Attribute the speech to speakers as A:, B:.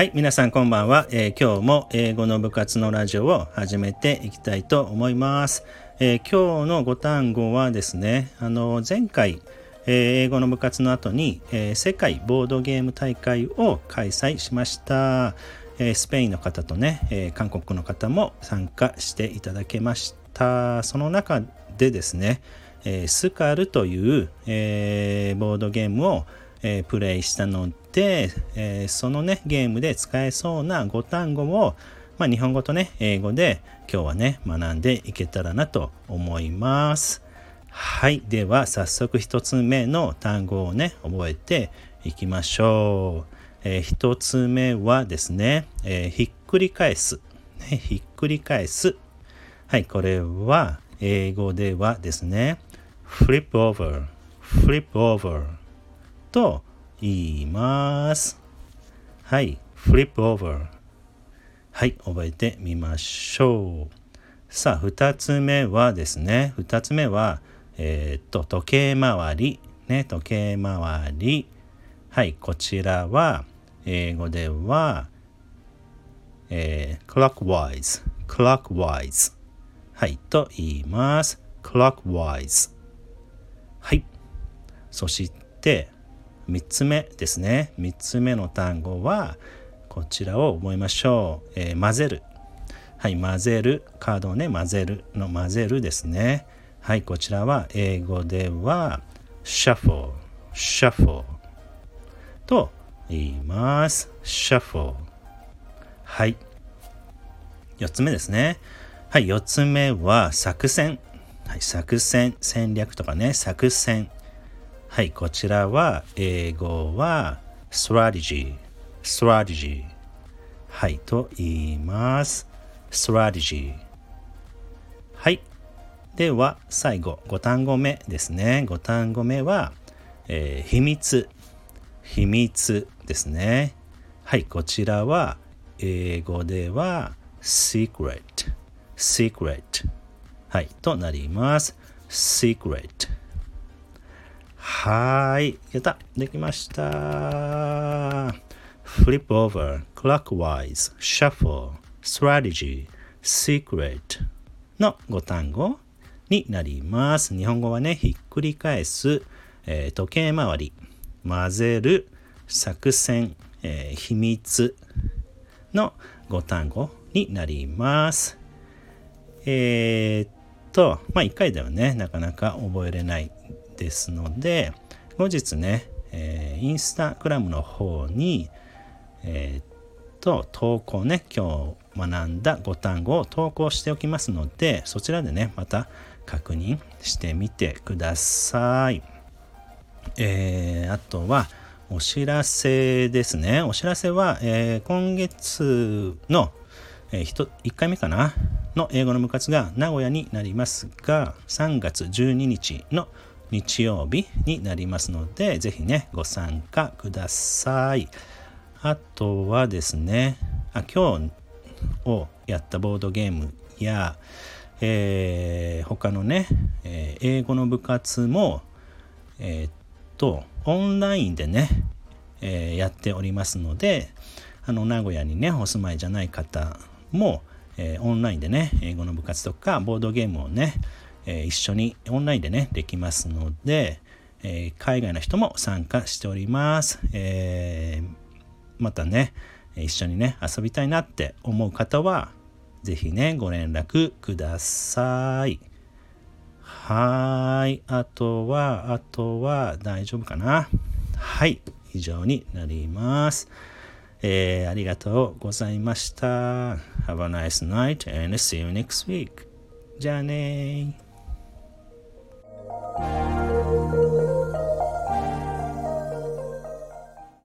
A: はい、皆さんこんばんは、えー、今日も英語の部活のラジオを始めていきたいと思います。えー、今日の5単語はですね、あの前回、えー、英語の部活の後に、え世界ボードゲーム大会を開催しました。えスペインの方とね、え韓国の方も参加していただけました。その中でですね、えスカルという、えボードゲームをえー、プレイしたので、えー、そのね、ゲームで使えそうな5単語を、まあ、日本語とね、英語で今日はね、学んでいけたらなと思います。はい。では、早速1つ目の単語をね、覚えていきましょう。えー、1つ目はですね、えー、ひっくり返す。ね、ひっくり返す。はい。これは、英語ではですね、flip over, flip over と言います。はい、flip over。はい、覚えてみましょう。さあ、二つ目はですね、二つ目は、えー、っと、時計回り。ね、時計回り。はい、こちらは、英語では、えー、clockwise, clockwise。はい、と言います。clockwise。はい。そして、3つ目ですね。3つ目の単語はこちらを覚えましょう、えー、混ぜる。はい混ぜる。カードをね混ぜるの。混ぜるですね。はいこちらは英語では shuffle shuffle と言います。shuffle はい。4つ目ですね。はい4つ目は作戦。はい、作戦戦略とかね。作戦。はい、こちらは英語は strategy, strategy はい、と言います。strategy はい。では、最後、5単語目ですね。5単語目は、えー、秘密。秘密ですね。はい、こちらは、英語では secret, secret はい、となります。secret はい。やった。できました。flip over, clockwise, shuffle, strategy, secret の5単語になります。日本語はね、ひっくり返す、えー、時計回り、混ぜる、作戦、えー、秘密の5単語になります。えー、っと、まあ1回ではね、なかなか覚えれないですので後日ね、えー、インスタグラムの方にえー、っと投稿ね今日学んだ5単語を投稿しておきますのでそちらでねまた確認してみてください。えー、あとはお知らせですね。お知らせは、えー、今月の、えー、1, 1回目かな？の英語の部活が名古屋になりますが3月12日の日曜日になりますので、ぜひね、ご参加ください。あとはですね、あ今日をやったボードゲームや、えー、他のね、えー、英語の部活も、えー、っと、オンラインでね、えー、やっておりますので、あの、名古屋にね、お住まいじゃない方も、えー、オンラインでね、英語の部活とか、ボードゲームをね、え、一緒にオンラインでね、できますので、え、海外の人も参加しております。え、またね、一緒にね、遊びたいなって思う方は、ぜひね、ご連絡ください。はい。あとは、あとは大丈夫かな？はい。以上になります。えー、ありがとうございました。Have a nice night and see you next week. じゃあね Thank you.